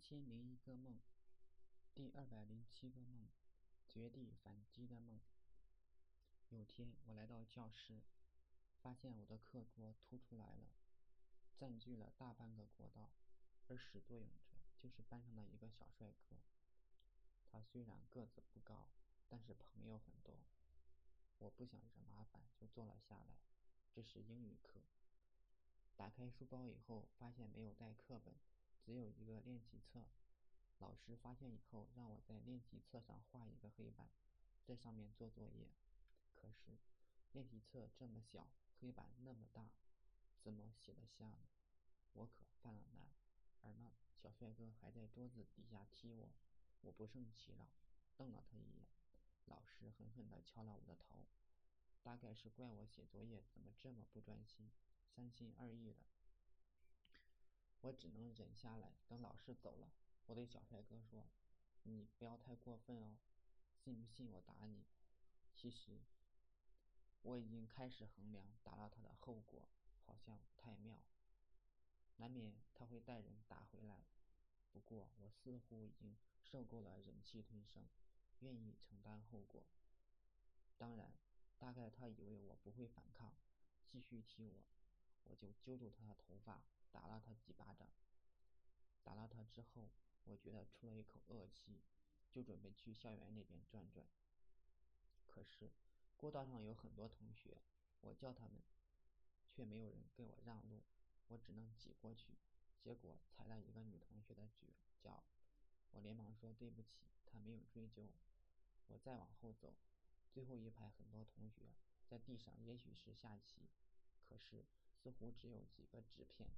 千零一个梦，第二百零七个梦，绝地反击的梦。有天我来到教室，发现我的课桌凸出来了，占据了大半个过道，而始作俑者就是班上的一个小帅哥。他虽然个子不高，但是朋友很多。我不想惹麻烦，就坐了下来。这是英语课。打开书包以后，发现没有带课本。只有一个练习册，老师发现以后，让我在练习册上画一个黑板，在上面做作业。可是练习册这么小，黑板那么大，怎么写得下呢？我可犯了难。而那小帅哥还在桌子底下踢我，我不胜其扰，瞪了他一眼。老师狠狠地敲了我的头，大概是怪我写作业怎么这么不专心，三心二意的。我只能忍下来，等老师走了，我对小帅哥说：“你不要太过分哦，信不信我打你？”其实我已经开始衡量打了他的后果，好像不太妙，难免他会带人打回来。不过我似乎已经受够了忍气吞声，愿意承担后果。当然，大概他以为我不会反抗，继续踢我，我就揪住他的头发。打了他几巴掌，打了他之后，我觉得出了一口恶气，就准备去校园那边转转。可是过道上有很多同学，我叫他们，却没有人给我让路，我只能挤过去，结果踩了一个女同学的脚，我连忙说对不起，她没有追究。我再往后走，最后一排很多同学在地上，也许是下棋，可是似乎只有几个纸片。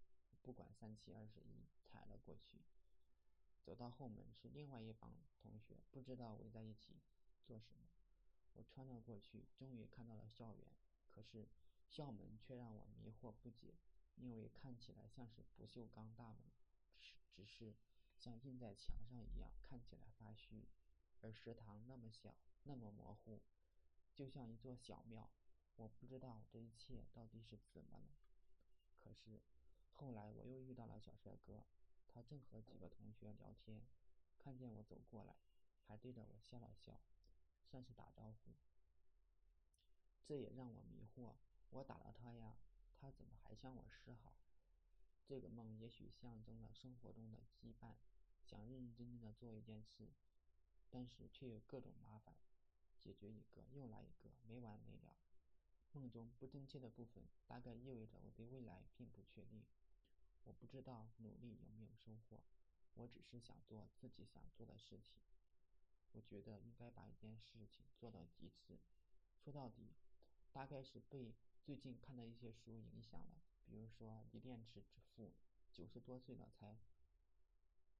三七二十一，踩了过去。走到后门是另外一帮同学，不知道围在一起做什么。我穿了过去，终于看到了校园。可是校门却让我迷惑不解，因为看起来像是不锈钢大门，只只是像印在墙上一样，看起来发虚。而食堂那么小，那么模糊，就像一座小庙。我不知道这一切到底是怎么了。可是。后来我又遇到了小帅哥，他正和几个同学聊天，看见我走过来，还对着我笑了笑，算是打招呼。这也让我迷惑，我打了他呀，他怎么还向我示好？这个梦也许象征了生活中的羁绊，想认认真真的做一件事，但是却有各种麻烦，解决一个又来一个，没完没了。梦中不真切的部分，大概意味着我对未来并不确定。我不知道努力有没有收获，我只是想做自己想做的事情。我觉得应该把一件事情做到极致。说到底，大概是被最近看的一些书影响了，比如说锂电池之父，九十多岁了才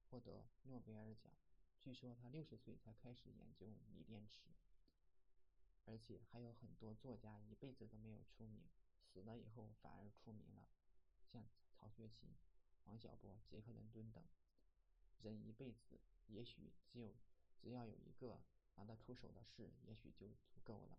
获得诺贝尔奖，据说他六十岁才开始研究锂电池。而且还有很多作家一辈子都没有出名，死了以后反而出名了。像曹雪芹、王小波、杰克伦敦等，人一辈子也许只有只要有一个拿得出手的事，也许就足够了。